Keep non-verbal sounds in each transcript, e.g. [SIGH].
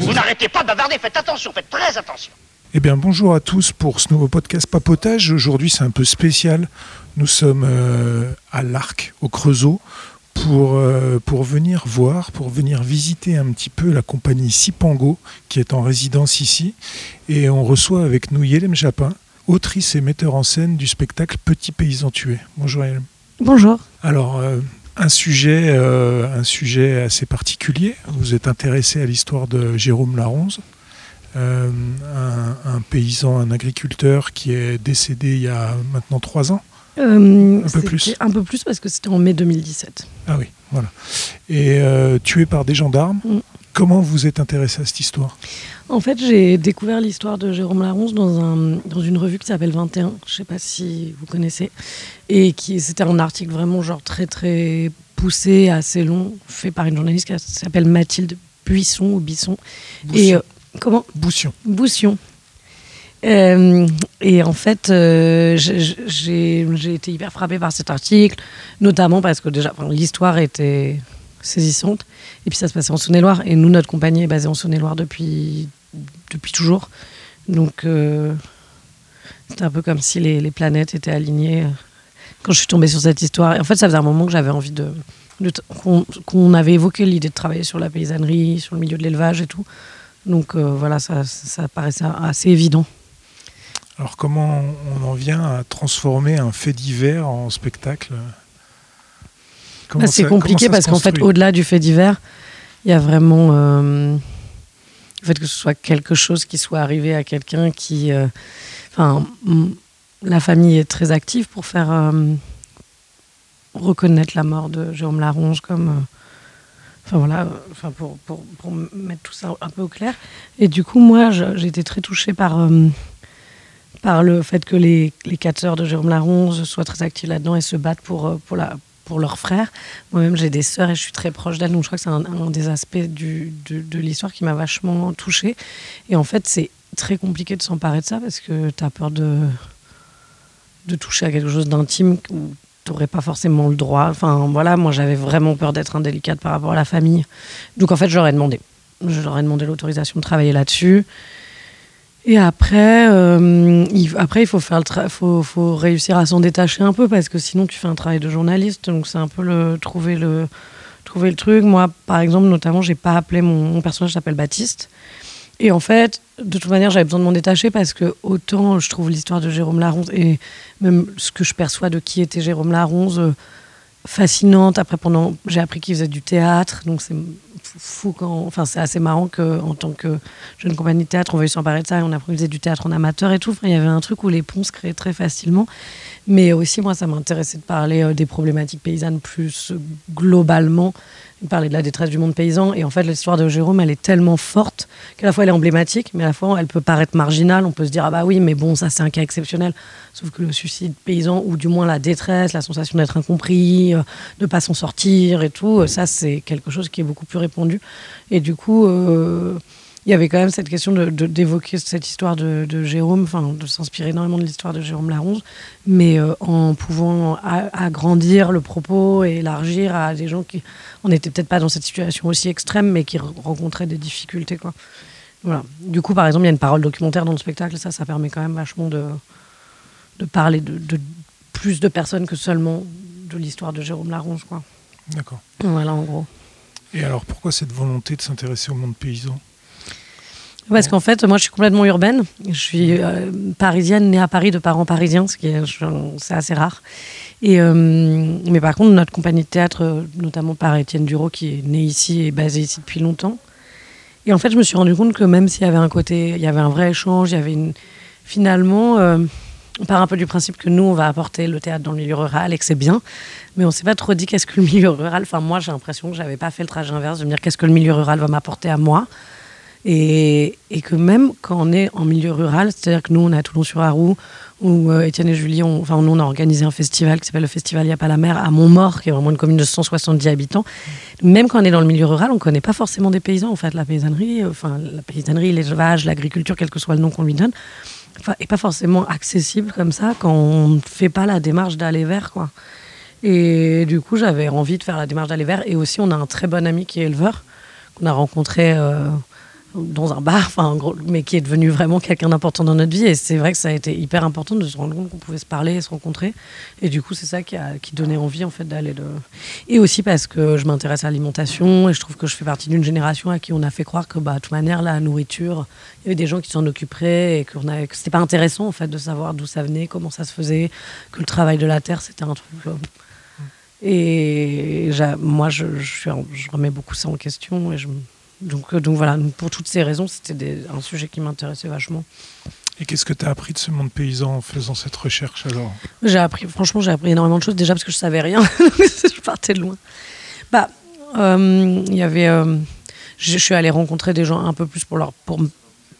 Vous n'arrêtez pas de bavarder, faites attention, faites très attention. Eh bien, bonjour à tous pour ce nouveau podcast Papotage. Aujourd'hui, c'est un peu spécial. Nous sommes euh, à l'Arc, au Creusot, pour, euh, pour venir voir, pour venir visiter un petit peu la compagnie Sipango, qui est en résidence ici. Et on reçoit avec nous Yelem Japin, autrice et metteur en scène du spectacle Petit paysan tué. Bonjour Yelem. Bonjour. Alors, euh, un, sujet, euh, un sujet assez particulier. Vous êtes intéressé à l'histoire de Jérôme Laronze, euh, un, un paysan, un agriculteur qui est décédé il y a maintenant trois ans. Euh, peu c'était plus. Un peu plus parce que c'était en mai 2017. Ah oui, voilà. Et tué par des gendarmes. Mm. Comment vous êtes intéressé à cette histoire? En fait, j'ai découvert l'histoire de Jérôme Laronce dans, un, dans une revue qui s'appelle 21. Je sais pas si vous connaissez. Et qui c'était un article vraiment genre très très poussé, assez long, fait par une journaliste qui s'appelle Mathilde Buisson ou Bisson. Et euh, comment? Boussion. Boussion. Euh, et en fait, euh, j'ai j'ai été hyper frappée par cet article, notamment parce que déjà, l'histoire était saisissante. Et puis ça se passait en Saône-et-Loire. Et nous, notre compagnie est basée en Saône-et-Loire depuis, depuis toujours. Donc, euh, c'était un peu comme si les, les planètes étaient alignées euh, quand je suis tombée sur cette histoire. Et en fait, ça faisait un moment que j'avais envie de. qu'on avait évoqué l'idée de travailler sur la paysannerie, sur le milieu de l'élevage et tout. Donc euh, voilà, ça, ça paraissait assez évident. Alors comment on en vient à transformer un fait divers en spectacle? Bah, c'est compliqué parce qu'en fait, au-delà du fait divers, il y a vraiment euh, le fait que ce soit quelque chose qui soit arrivé à quelqu'un qui. euh, Enfin, la famille est très active pour faire euh, reconnaître la mort de Jérôme Laronge comme. Enfin voilà, enfin pour, pour, pour mettre tout ça un peu au clair. Et du coup, moi, j'ai été très touchée par, euh, par le fait que les, les quatre sœurs de Jérôme Laronge soient très actives là-dedans et se battent pour, pour, la, pour leurs frères. Moi-même, j'ai des sœurs et je suis très proche d'elles, donc je crois que c'est un, des aspects de, de l'histoire qui m'a vachement touchée. Et en fait, c'est très compliqué de s'emparer de ça parce que tu as peur de, de toucher à quelque chose d'intime où tu n'aurais pas forcément le droit. Enfin, voilà, moi, j'avais vraiment peur d'être indélicate par rapport à la famille. Donc, en fait, je leur ai demandé. Je leur ai demandé l'autorisation de travailler là-dessus. Et après, euh, il, après, il faut, faire le faut, faut réussir à s'en détacher un peu parce que sinon tu fais un travail de journaliste. Donc c'est un peu le trouver le trouver le truc. Moi, par exemple, notamment, j'ai pas appelé mon, mon personnage s'appelle Baptiste. Et en fait, de toute manière, j'avais besoin de m'en détacher parce que autant je trouve l'histoire de Jérôme Laronze et même ce que je perçois de qui était Jérôme Laronze euh, fascinante. Après, pendant, j'ai appris qu'il faisait du théâtre, donc c'est fou enfin, c'est assez marrant que en tant que jeune compagnie de théâtre, on veuille s'emparer de ça et on a appris qu'il faisait du théâtre en amateur et tout. Il y avait un truc où les ponts se créaient très facilement. Mais aussi, moi, ça m'intéressait de parler euh, des problématiques paysannes plus euh, globalement, de parler de la détresse du monde paysan. Et en fait, l'histoire de Jérôme, elle est tellement forte qu'à la fois elle est emblématique, mais à la fois elle peut paraître marginale. On peut se dire, ah bah oui, mais bon, ça c'est un cas exceptionnel. Sauf que le suicide paysan, ou du moins la détresse, la sensation d'être incompris, euh, de pas s'en sortir et tout, euh, ça c'est quelque chose qui est beaucoup plus répandu. Et du coup, euh, il y avait quand même cette question de- de- d'évoquer cette histoire de, de Jérôme, enfin de s'inspirer énormément de l'histoire de Jérôme Laronze, mais euh, en pouvant agrandir le propos et élargir à des gens qui on n'était peut-être pas dans cette situation aussi extrême, mais qui re- rencontraient des difficultés. Quoi. Voilà. Du coup, par exemple, il y a une parole documentaire dans le spectacle, ça, ça permet quand même vachement de, de parler de, de plus de personnes que seulement de l'histoire de Jérôme Laronge. Quoi. D'accord. Voilà, en gros. Et alors pourquoi cette volonté de s'intéresser au monde paysan? Parce qu'en fait, moi, je suis complètement urbaine. Je suis euh, parisienne, née à Paris de parents parisiens, ce qui est, c'est assez rare. Et, euh, mais par contre, notre compagnie de théâtre, euh, notamment par Étienne Duro, qui est né ici et basé ici depuis longtemps. Et en fait, je me suis rendu compte que même s'il y avait un côté, il y avait un vrai échange, il y avait une. Finalement, euh, on part un peu du principe que nous, on va apporter le théâtre dans le milieu rural et que c'est bien. Mais on s'est pas trop dit qu'est-ce que le milieu rural. Enfin, moi, j'ai l'impression que j'avais pas fait le trajet inverse de me dire qu'est-ce que le milieu rural va m'apporter à moi. Et, que même quand on est en milieu rural, c'est-à-dire que nous, on est à Toulon-sur-Arroux, où euh, Étienne et Julie, on, enfin, nous, on a organisé un festival qui s'appelle le Festival Y a pas la mer à Montmort, qui est vraiment une commune de 170 habitants. Même quand on est dans le milieu rural, on ne connaît pas forcément des paysans, en fait. La paysannerie, euh, enfin, la paysannerie, l'élevage, l'agriculture, quel que soit le nom qu'on lui donne, enfin, est pas forcément accessible comme ça quand on ne fait pas la démarche d'aller vers, quoi. Et du coup, j'avais envie de faire la démarche d'aller vers. Et aussi, on a un très bon ami qui est éleveur, qu'on a rencontré euh, dans un bar, enfin, mais qui est devenu vraiment quelqu'un d'important dans notre vie. Et c'est vrai que ça a été hyper important de se rendre compte qu'on pouvait se parler et se rencontrer. Et du coup, c'est ça qui, a, qui donnait envie, en fait, d'aller le. Et aussi parce que je m'intéresse à l'alimentation et je trouve que je fais partie d'une génération à qui on a fait croire que, bah, de toute manière, la nourriture, il y avait des gens qui s'en occuperaient et qu'on a... que c'était pas intéressant, en fait, de savoir d'où ça venait, comment ça se faisait, que le travail de la terre, c'était un truc. euh, Et moi, je, je remets beaucoup ça en question. Et je, donc, euh, donc voilà, donc pour toutes ces raisons, c'était un sujet qui m'intéressait vachement. Et qu'est-ce que tu as appris de ce monde paysan en faisant cette recherche alors? J'ai appris, franchement, j'ai appris énormément de choses déjà parce que je savais rien. [LAUGHS] je partais de loin. Bah, euh, il y avait, euh, je suis allée rencontrer des gens un peu plus pour leur, pour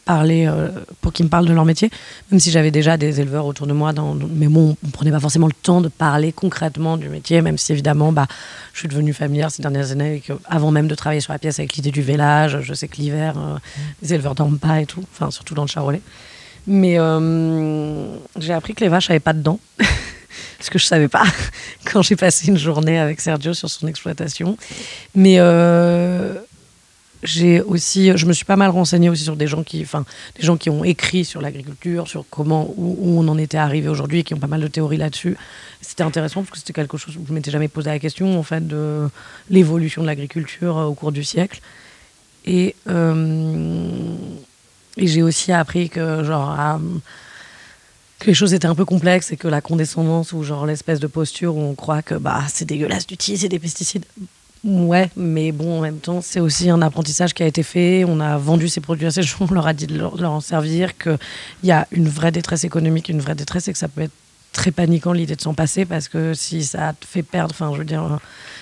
parler, euh, pour qu'ils me parlent de leur métier, même si j'avais déjà des éleveurs autour de moi. Mais bon, on prenait pas forcément le temps de parler concrètement du métier, même si évidemment, bah, je suis devenue familière ces dernières années. Avant même de travailler sur la pièce avec l'idée du vélage, je sais que l'hiver, euh, les éleveurs dorment pas et tout, enfin surtout dans le Charolais. Mais euh, j'ai appris que les vaches n'avaient pas de dents. [LAUGHS] Ce que je savais pas [LAUGHS] quand j'ai passé une journée avec Sergio sur son exploitation. Mais j'ai aussi, je me suis pas mal renseignée aussi sur des gens qui, enfin, des gens qui ont écrit sur l'agriculture, sur comment, où, où on en était arrivé aujourd'hui et qui ont pas mal de théories là-dessus. C'était intéressant parce que c'était quelque chose où je m'étais jamais posé la question, en fait, de l'évolution de l'agriculture euh, au cours du siècle. Et, euh, et j'ai aussi appris que, genre, les choses étaient un peu complexes et que la condescendance ou genre l'espèce de posture où on croit que bah c'est dégueulasse d'utiliser des pesticides. Ouais, mais bon, en même temps, c'est aussi un apprentissage qui a été fait. On a vendu ces produits à ces gens, on leur a dit de leur, en servir, qu'il y a une vraie détresse économique, une vraie détresse et que ça peut être très paniquant l'idée de s'en passer parce que si ça te fait perdre, enfin, je veux dire,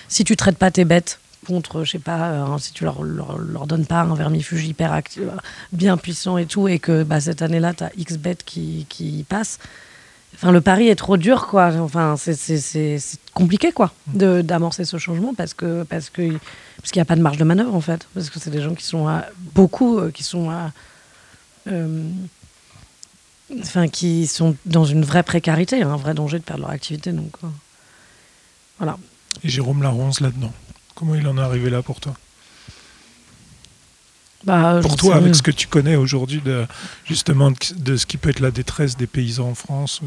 si tu traites pas tes bêtes contre, je sais pas, euh, si tu leur, leur, leur donnes pas un vermifuge hyper actif, bien puissant et tout, et que bah, cette année-là, tu as X bêtes qui, qui passent. Enfin, le pari est trop dur, quoi. Enfin, c'est- c'est c'est- c'est compliqué, quoi, de- d'amorcer ce changement parce que parce que parce qu'il n'y a pas de marge de manœuvre, en fait, parce que c'est des gens qui sont à, beaucoup euh, qui sont à, euh, enfin, qui sont dans une vraie précarité, un vrai danger de perdre leur activité. Donc, euh, voilà. Et Jérôme Laronze là-dedans Comment il en est arrivé là pour toi? Bah, Pour toi, avec ce que tu connais aujourd'hui de justement de, ce qui peut être la détresse des paysans en France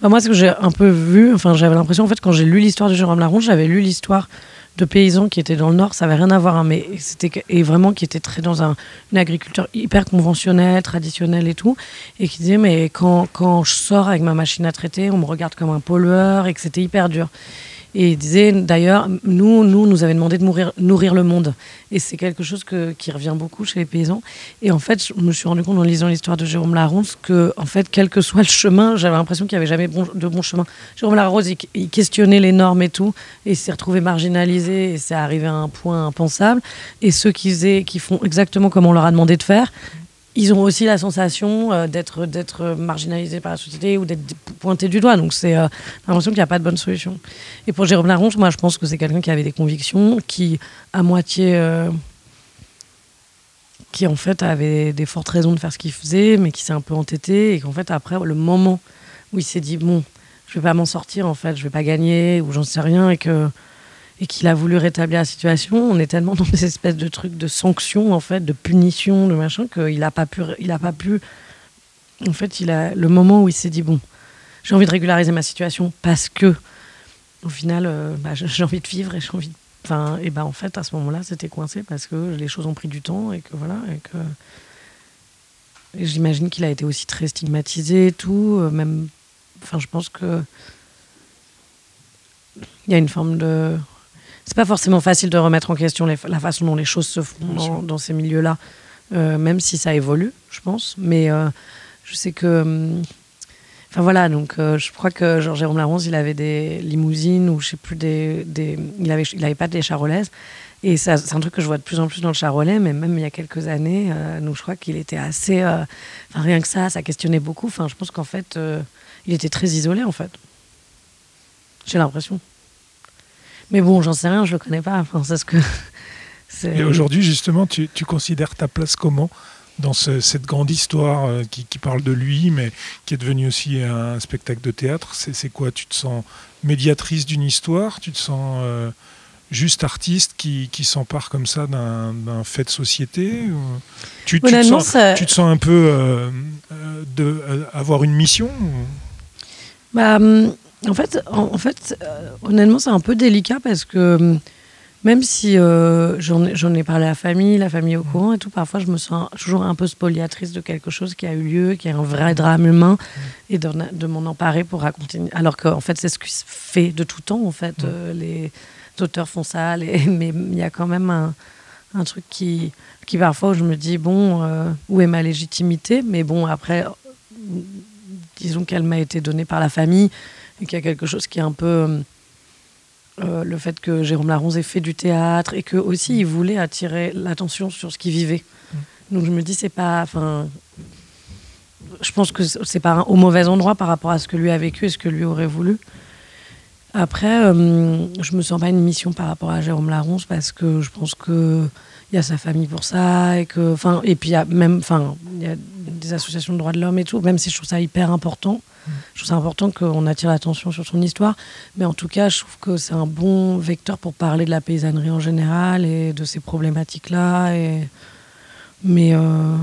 Bah, moi, ce que j'ai un peu vu, enfin, j'avais l'impression, en fait, quand j'ai lu l'histoire de Jérôme Laronde, j'avais lu l'histoire de paysans qui étaient dans le Nord, ça avait rien à voir, hein, mais c'était et vraiment qui étaient très dans un, une agriculture hyper conventionnelle, traditionnelle et tout, et qui disaient mais quand, quand je sors avec ma machine à traiter, on me regarde comme un pollueur et que c'était hyper dur. Et il disait d'ailleurs, nous, nous, nous avait demandé de nourrir le monde. Et c'est quelque chose que, qui revient beaucoup chez les paysans. Et en fait, je me suis rendu compte en lisant l'histoire de Jérôme Laronce que, en fait, quel que soit le chemin, j'avais l'impression qu'il n'y avait jamais de bon chemin. Jérôme Laronce, il, questionnait les normes et tout, et il s'est retrouvé marginalisé, et c'est arrivé à un point impensable. Et ceux qui, qui font exactement comme on leur a demandé de faire, ils ont aussi la sensation euh, d'être marginalisés par la société ou d'être pointés du doigt. Donc c'est euh, l'impression qu'il n'y a pas de bonne solution. Et pour Jérôme Laronce, moi je pense que c'est quelqu'un qui avait des convictions, qui à moitié, euh, qui en fait avait des fortes raisons de faire ce qu'il faisait, mais qui s'est un peu entêté et qu'en fait après le moment où il s'est dit bon, je vais pas m'en sortir en fait, je vais pas gagner ou j'en sais rien et que et qu'il a voulu rétablir la situation, on est tellement dans des espèces de trucs de sanctions en fait, de punitions, de machin qu'il a pas pu, il a pas pu. En fait, il a le moment où il s'est dit bon, j'ai envie de régulariser ma situation parce que au final, euh, bah, j'ai envie de vivre et j'ai envie. de- Enfin, et ben en fait, à ce moment-là, c'était coincé parce que les choses ont pris du temps et que voilà et que. et J'imagine qu'il a été aussi très stigmatisé et tout, euh, même. Enfin, je pense que il y a une forme de c'est pas forcément facile de remettre en question les- la façon dont les choses se font dans, ces milieux-là, euh, même si ça évolue, je pense. Mais euh, je sais que. hum, Enfin voilà, donc euh, je crois que genre, Jérôme Laronce, il avait des limousines ou je sais plus, des, des- il, avait, il avait pas des charolaises. Et ça, c'est un truc que je vois de plus en plus dans le charolais, mais même il y a quelques années, donc je crois qu'il était assez. Enfin rien que ça, ça questionnait beaucoup. Enfin, je pense qu'en fait, il était très isolé en fait. J'ai l'impression. Mais bon, j'en sais rien, je le connais pas. Enfin, c'est ce que. c'est- Et aujourd'hui, justement, tu, tu considères ta place comment dans cette grande histoire euh, qui, parle de lui, mais qui est devenu aussi un spectacle de théâtre? C'est quoi? Tu te sens médiatrice d'une histoire? Tu te sens euh, juste artiste qui, qui s'empare comme ça d'un fait de société? Tu, te sens, tu, te sens, un peu euh, de, avoir une mission? Bah, hum, en fait, en, fait honnêtement, c'est un peu délicat parce que hum, même si euh, j'en ai, parlé à la famille, la famille au courant et tout, parfois je me sens toujours un peu spoliatrice de quelque chose qui a eu lieu, qui est un vrai drame humain, et de, de m'en emparer pour raconter. Alors qu'en fait, c'est ce qui se fait de tout temps, en fait. Euh, les auteurs font ça, [LAUGHS] mais il y a quand même un, un, truc qui, qui, parfois, je me dis, bon, euh, où est ma légitimité? Mais bon, après, disons qu'elle m'a été donnée par la famille, et qu'il y a quelque chose qui est un peu euh, le fait que Jérôme Laronze ait fait du théâtre et que aussi il voulait attirer l'attention sur ce qu'il vivait. Mm. Donc je me dis c'est pas, enfin, je pense que c'est pas au mauvais endroit par rapport à ce que lui a vécu et ce que lui aurait voulu. Après, euh, je me sens pas une mission par rapport à Jérôme Laronce parce que je pense que il y a sa famille pour ça et que, enfin, et puis il y a même, enfin, il y a des associations de droits de l'homme et tout. Même si je trouve ça hyper important, je trouve ça important qu'on attire l'attention sur son histoire. Mais en tout cas, je trouve que c'est un bon vecteur pour parler de la paysannerie en général et de ces problématiques-là. Et... Mais euh,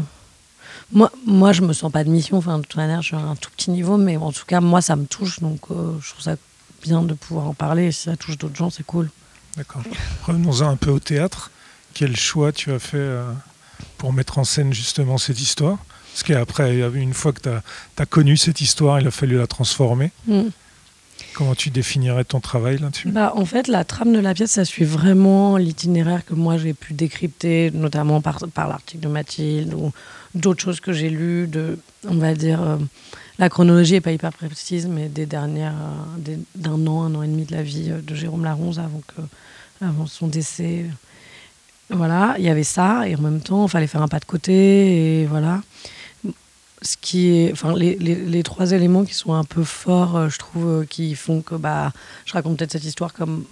moi, moi, je me sens pas de mission. Enfin, de toute manière, je suis à un tout petit niveau. Mais en tout cas, moi, ça me touche. Donc, euh, je trouve ça bien de pouvoir en parler. Si ça touche d'autres gens, c'est cool. D'accord. Revenons-en un peu au théâtre. Quel choix tu as fait euh, pour mettre en scène justement cette histoire? Parce qu'après, une fois que tu as, connu cette histoire, il a fallu la transformer. Mm. Comment tu définirais ton travail là-dessus? Bah, En fait, la trame de la pièce, ça suit vraiment l'itinéraire que moi j'ai pu décrypter, notamment par, par l'article de Mathilde ou d'autres choses que j'ai lues. De, on va dire, euh, la chronologie n'est pas hyper précise, mais des dernières, d'un an, un an et demi de la vie de Jérôme Laronze avant, que, avant son décès. Voilà, il y avait ça, et en même temps, il fallait faire un pas de côté, et voilà ce qui est, enfin, les, les, trois éléments qui sont un peu forts, euh, je trouve, euh, qui font que bah, je raconte peut-être cette histoire comme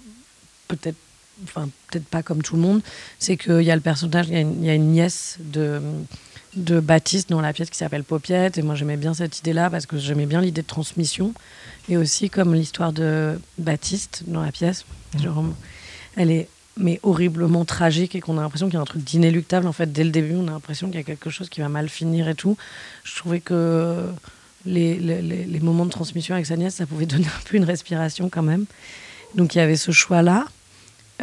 peut-être, enfin, peut-être pas comme tout le monde, c'est qu'il y a le personnage, il y, a une nièce de, de Baptiste dans la pièce qui s'appelle Popiette, et moi j'aimais bien cette idée-là parce que j'aimais bien l'idée de transmission, et aussi comme l'histoire de Baptiste dans la pièce, mmh. genre, elle est mais horriblement tragique et qu'on a l'impression qu'il y a un truc d'inéluctable. En fait, dès le début, on a l'impression qu'il y a quelque chose qui va mal finir et tout. Je trouvais que les, les, les moments de transmission avec sa nièce, ça pouvait [LAUGHS] donner un peu une respiration quand même. Donc il y avait ce choix-là.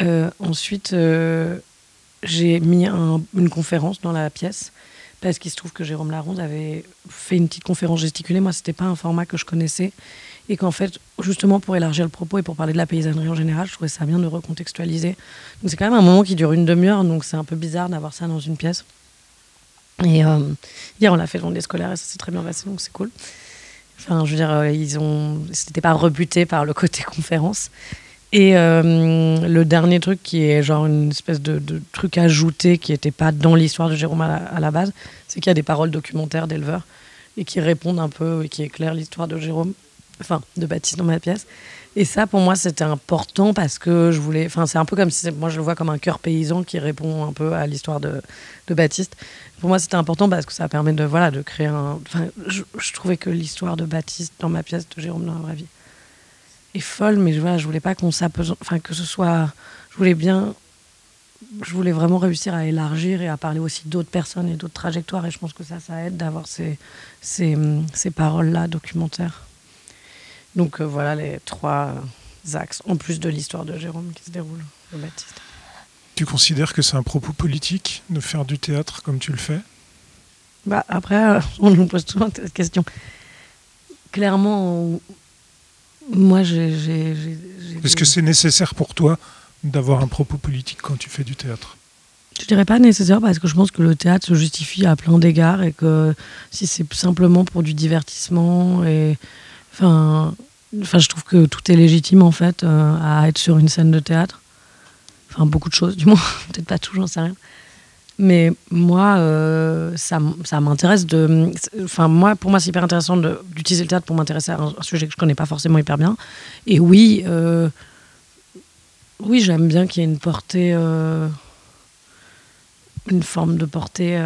Euh, ensuite, euh, j'ai mis une conférence dans la pièce parce qu'il se trouve que Jérôme Laronde avait fait une petite conférence gesticulée. Moi, c'était pas un format que je connaissais et qu'en fait, justement, pour élargir le propos et pour parler de la paysannerie en général, je trouvais ça bien de recontextualiser. Donc c'est quand même un moment qui dure une demi-heure, donc c'est un peu bizarre d'avoir ça dans une pièce. Et euh, hier, on l'a fait dans des scolaires et ça s'est très bien passé, donc c'est cool. Enfin, je veux dire, euh, ils ont, pas rebuté par le côté [LAUGHS] conférence. Et euh, le dernier truc qui est genre une espèce de, truc ajouté qui n'était pas dans l'histoire de Jérôme à la base, c'est qu'il y a des paroles documentaires d'éleveurs et qui répondent un peu et qui éclairent l'histoire de Jérôme enfin de Baptiste dans ma pièce. Et ça, pour moi, c'était important parce que je voulais. Enfin, c'est un peu comme si moi je le vois comme un cœur paysan qui répond un peu à l'histoire de, Baptiste. Pour moi, c'était important parce que ça permet de voilà de créer un. Enfin, je, trouvais que l'histoire de Baptiste dans ma pièce de Jérôme dans la vraie vie est folle, mais voilà, je voulais pas qu'on s'apesante. Enfin, que ce soit. Je voulais bien. Je voulais vraiment réussir à élargir et à parler aussi d'autres personnes et d'autres trajectoires. Et je pense que ça, ça aide d'avoir ces, ces, ces paroles-là documentaires. Donc euh, voilà les trois axes, en plus de l'histoire de Jérôme qui se déroule au Baptiste. Tu considères que c'est un propos politique de faire du théâtre comme tu le fais? Bah, Après, euh, [LAUGHS] on nous pose souvent cette question. Clairement, moi j'ai. Est-ce que c'est nécessaire pour toi d'avoir un propos politique quand tu fais du théâtre? Je dirais pas nécessaire parce que je pense que le théâtre se justifie à plein d'égards et que si c'est simplement pour du divertissement et Enfin, enfin, je trouve que tout est légitime en fait euh, à être sur une scène de théâtre. Enfin, beaucoup de choses, du moins. [LAUGHS] Peut-être pas tout, j'en sais rien. Mais moi, euh, ça, ça m'intéresse de. Enfin, moi, pour moi, c'est hyper intéressant d'utiliser le théâtre pour m'intéresser à un, sujet que je connais pas forcément hyper bien. Et oui, euh, oui, j'aime bien qu'il y ait une portée, une forme de portée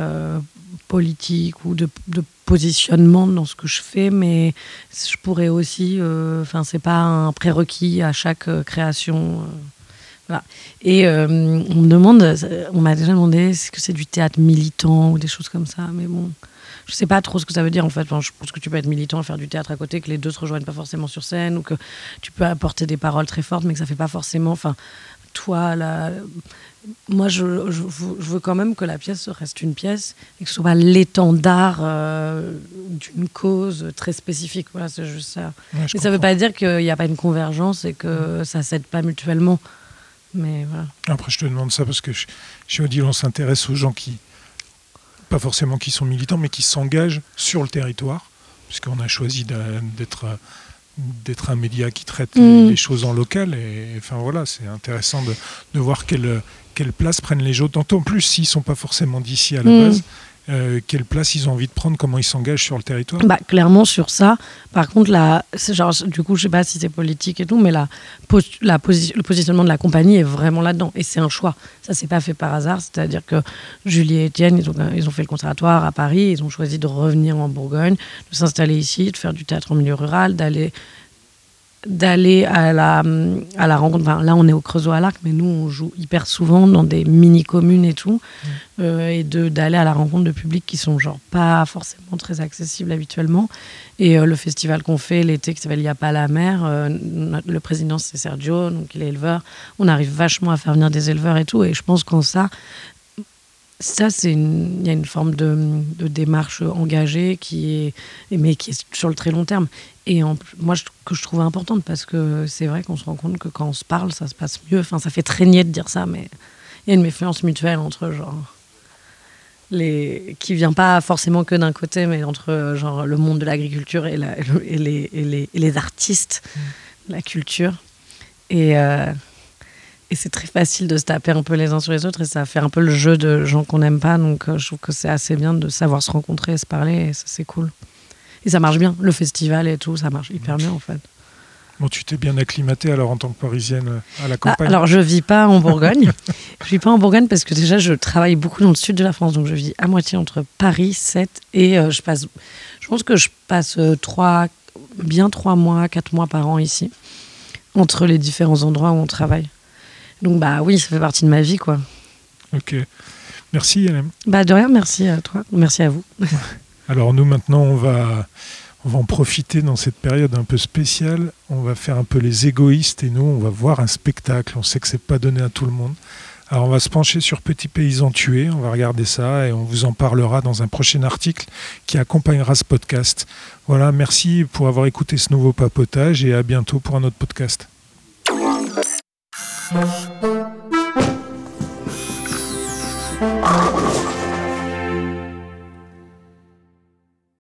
politique ou de, de, positionnement dans ce que je fais, mais je pourrais aussi, euh, enfin, c'est pas un prérequis à chaque euh, création. Euh. Et on me demande, on m'a déjà demandé, est-ce que c'est du théâtre militant ou des choses comme ça, mais bon, je sais pas trop ce que ça veut dire en fait. je pense que tu peux être militant et faire du théâtre à côté, que les deux se rejoignent pas forcément sur scène, ou que tu peux apporter des paroles très fortes, mais que ça fait pas forcément. Enfin, moi, je, je, veux quand même que la pièce reste une pièce et que ce soit pas l'étendard euh, d'une cause très spécifique. Voilà, c'est juste ça. et ça ne veut pas dire qu'il n'y a pas une convergence et que ça s'aide pas mutuellement. Mais voilà. Après, je te demande ça parce que chez Odile, on s'intéresse aux gens qui, pas forcément qui sont militants, mais qui s'engagent sur le territoire, puisqu'on a choisi d'être d'être un média qui traite les, mm. choses en local. Et enfin voilà, c'est intéressant de, de voir quelle, quelle place prennent les gens. D'autant plus s'ils ne sont pas forcément d'ici à la mm. base. Euh, quelle place ils ont envie de prendre, comment ils s'engagent sur le territoire bah, Clairement sur ça. Par contre, là, genre, du coup, je sais pas si c'est politique et tout, mais la, la le positionnement de la compagnie est vraiment là-dedans. Et c'est un choix. Ça s'est pas fait par hasard. C'est-à-dire que Julie et Étienne, ils ont, ils ont fait le conservatoire à Paris, ils ont choisi de revenir en Bourgogne, de s'installer ici, de faire du théâtre en milieu rural, d'aller d'aller à la, à la rencontre. là, on est au Creusot à l'Arc, mais nous, on joue hyper souvent dans des mini-communes et tout. Mm. Euh, et d'aller à la rencontre de publics qui sont genre pas forcément très accessibles habituellement. Et euh, le festival qu'on fait l'été, qui s'appelle Il n'y a pas la mer, euh, le président, c'est Sergio, donc il est éleveur. On arrive vachement à faire venir des éleveurs et tout. Et je pense qu'en ça, ça, c'est il y a une forme de, de, démarche engagée qui est, mais qui est sur le très long terme. Et en, moi, je, que je trouve importante parce que c'est vrai qu'on se rend compte que quand on se parle, ça se passe mieux. Enfin, ça fait très niais de dire ça, mais il y a une méfiance mutuelle entre genre les qui vient pas forcément que d'un côté, mais entre genre le monde de l'agriculture et, et, les, et, les, et, les, artistes, mmh. la culture. Et, euh, et c'est très facile de se taper un peu les uns sur les autres et ça fait un peu le jeu de gens qu'on n'aime pas. Donc euh, je trouve que c'est assez bien de savoir se rencontrer et se parler et ça c'est cool. Et ça marche bien, le festival et tout, ça marche hyper bien en fait. Bon, tu t'es bien acclimatée alors en tant que parisienne euh, à la bah, campagne Alors je vis pas en Bourgogne. [LAUGHS] je vis pas en Bourgogne parce que déjà je travaille beaucoup dans le sud de la France, donc je vis à moitié entre Paris, 7 et euh, je passe. Je pense que je passe trois, bien trois mois, quatre mois par an ici, entre les différents endroits où on travaille. Donc bah oui, ça fait partie de ma vie quoi. Ok. Merci Hélène. Bah de rien, merci à toi, merci à vous. [LAUGHS] Alors nous maintenant on va en profiter dans cette période un peu spéciale. On va faire un peu les égoïstes et nous on va voir un spectacle. On sait que c'est pas donné à tout le monde. Alors on va se pencher sur Petit Paysan Tué, on va regarder ça et on vous en parlera dans un prochain article qui accompagnera ce podcast. Voilà, merci pour avoir écouté ce nouveau papotage et à bientôt pour un autre podcast.